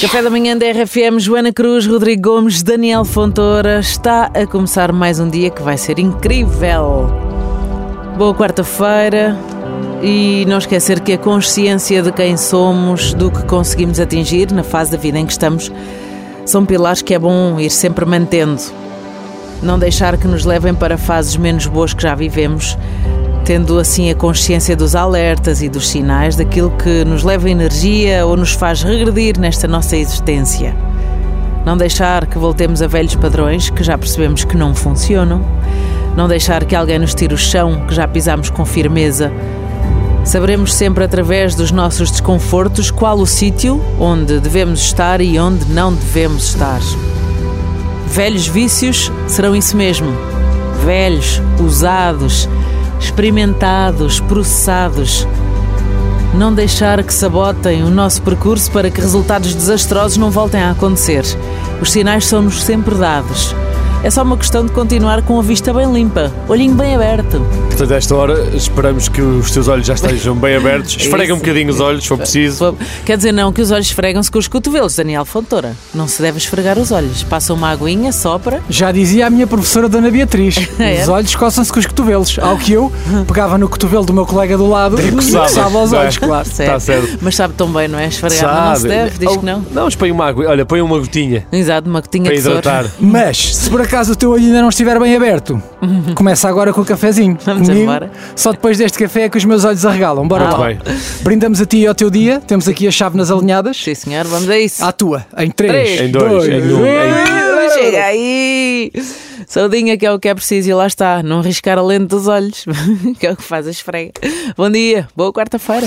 Café da manhã da RFM, Joana Cruz, Rodrigo Gomes, Daniel Fontoura. Está a começar mais um dia que vai ser incrível. Boa quarta-feira e não esquecer que a consciência de quem somos, do que conseguimos atingir na fase da vida em que estamos, são pilares que é bom ir sempre mantendo. Não deixar que nos levem para fases menos boas que já vivemos, tendo assim a consciência dos alertas e dos sinais daquilo que nos leva energia ou nos faz regredir nesta nossa existência. Não deixar que voltemos a velhos padrões que já percebemos que não funcionam. Não deixar que alguém nos tire o chão que já pisamos com firmeza. Saberemos sempre através dos nossos desconfortos qual o sítio onde devemos estar e onde não devemos estar. Velhos vícios serão isso mesmo. Velhos, usados, experimentados, processados. Não deixar que sabotem o nosso percurso para que resultados desastrosos não voltem a acontecer. Os sinais são-nos sempre dados. É só uma questão de continuar com a vista bem limpa, olhinho bem aberto. Portanto, a esta hora esperamos que os teus olhos já estejam bem abertos. Esfrega um bocadinho os olhos, se for preciso. Quer dizer, não que os olhos esfregam-se com os cotovelos, Daniel Fontoura. Não se deve esfregar os olhos. Passa uma aguinha, sopra. Já dizia a minha professora Dona Beatriz: É? os olhos coçam-se com os cotovelos. Ao que eu pegava no cotovelo do meu colega do lado e coçava, os é? olhos, claro. Certo. certo. Mas sabe tão bem, não é? Esfregar não se deve, diz que não. Não, mas põe uma água. Olha, põe uma gotinha Exato, uma gotinha para de soro. hidratar. Mas, se por acaso o teu olho ainda não estiver bem aberto, começa agora com o cafezinho. Vamos Comigo, embora. Só depois deste café é que os meus olhos arregalam. Bora Ah, lá. Bem. Brindamos a ti e ao teu dia. Temos aqui as chávenas alinhadas. Sim, senhor, vamos a isso. À tua, em Três. 3, Em dois, em um, em- Chega aí! Saudinha, que é o que é preciso, e lá está, não riscar a lente dos olhos, que é o que faz a esfrega. Bom dia, boa quarta-feira.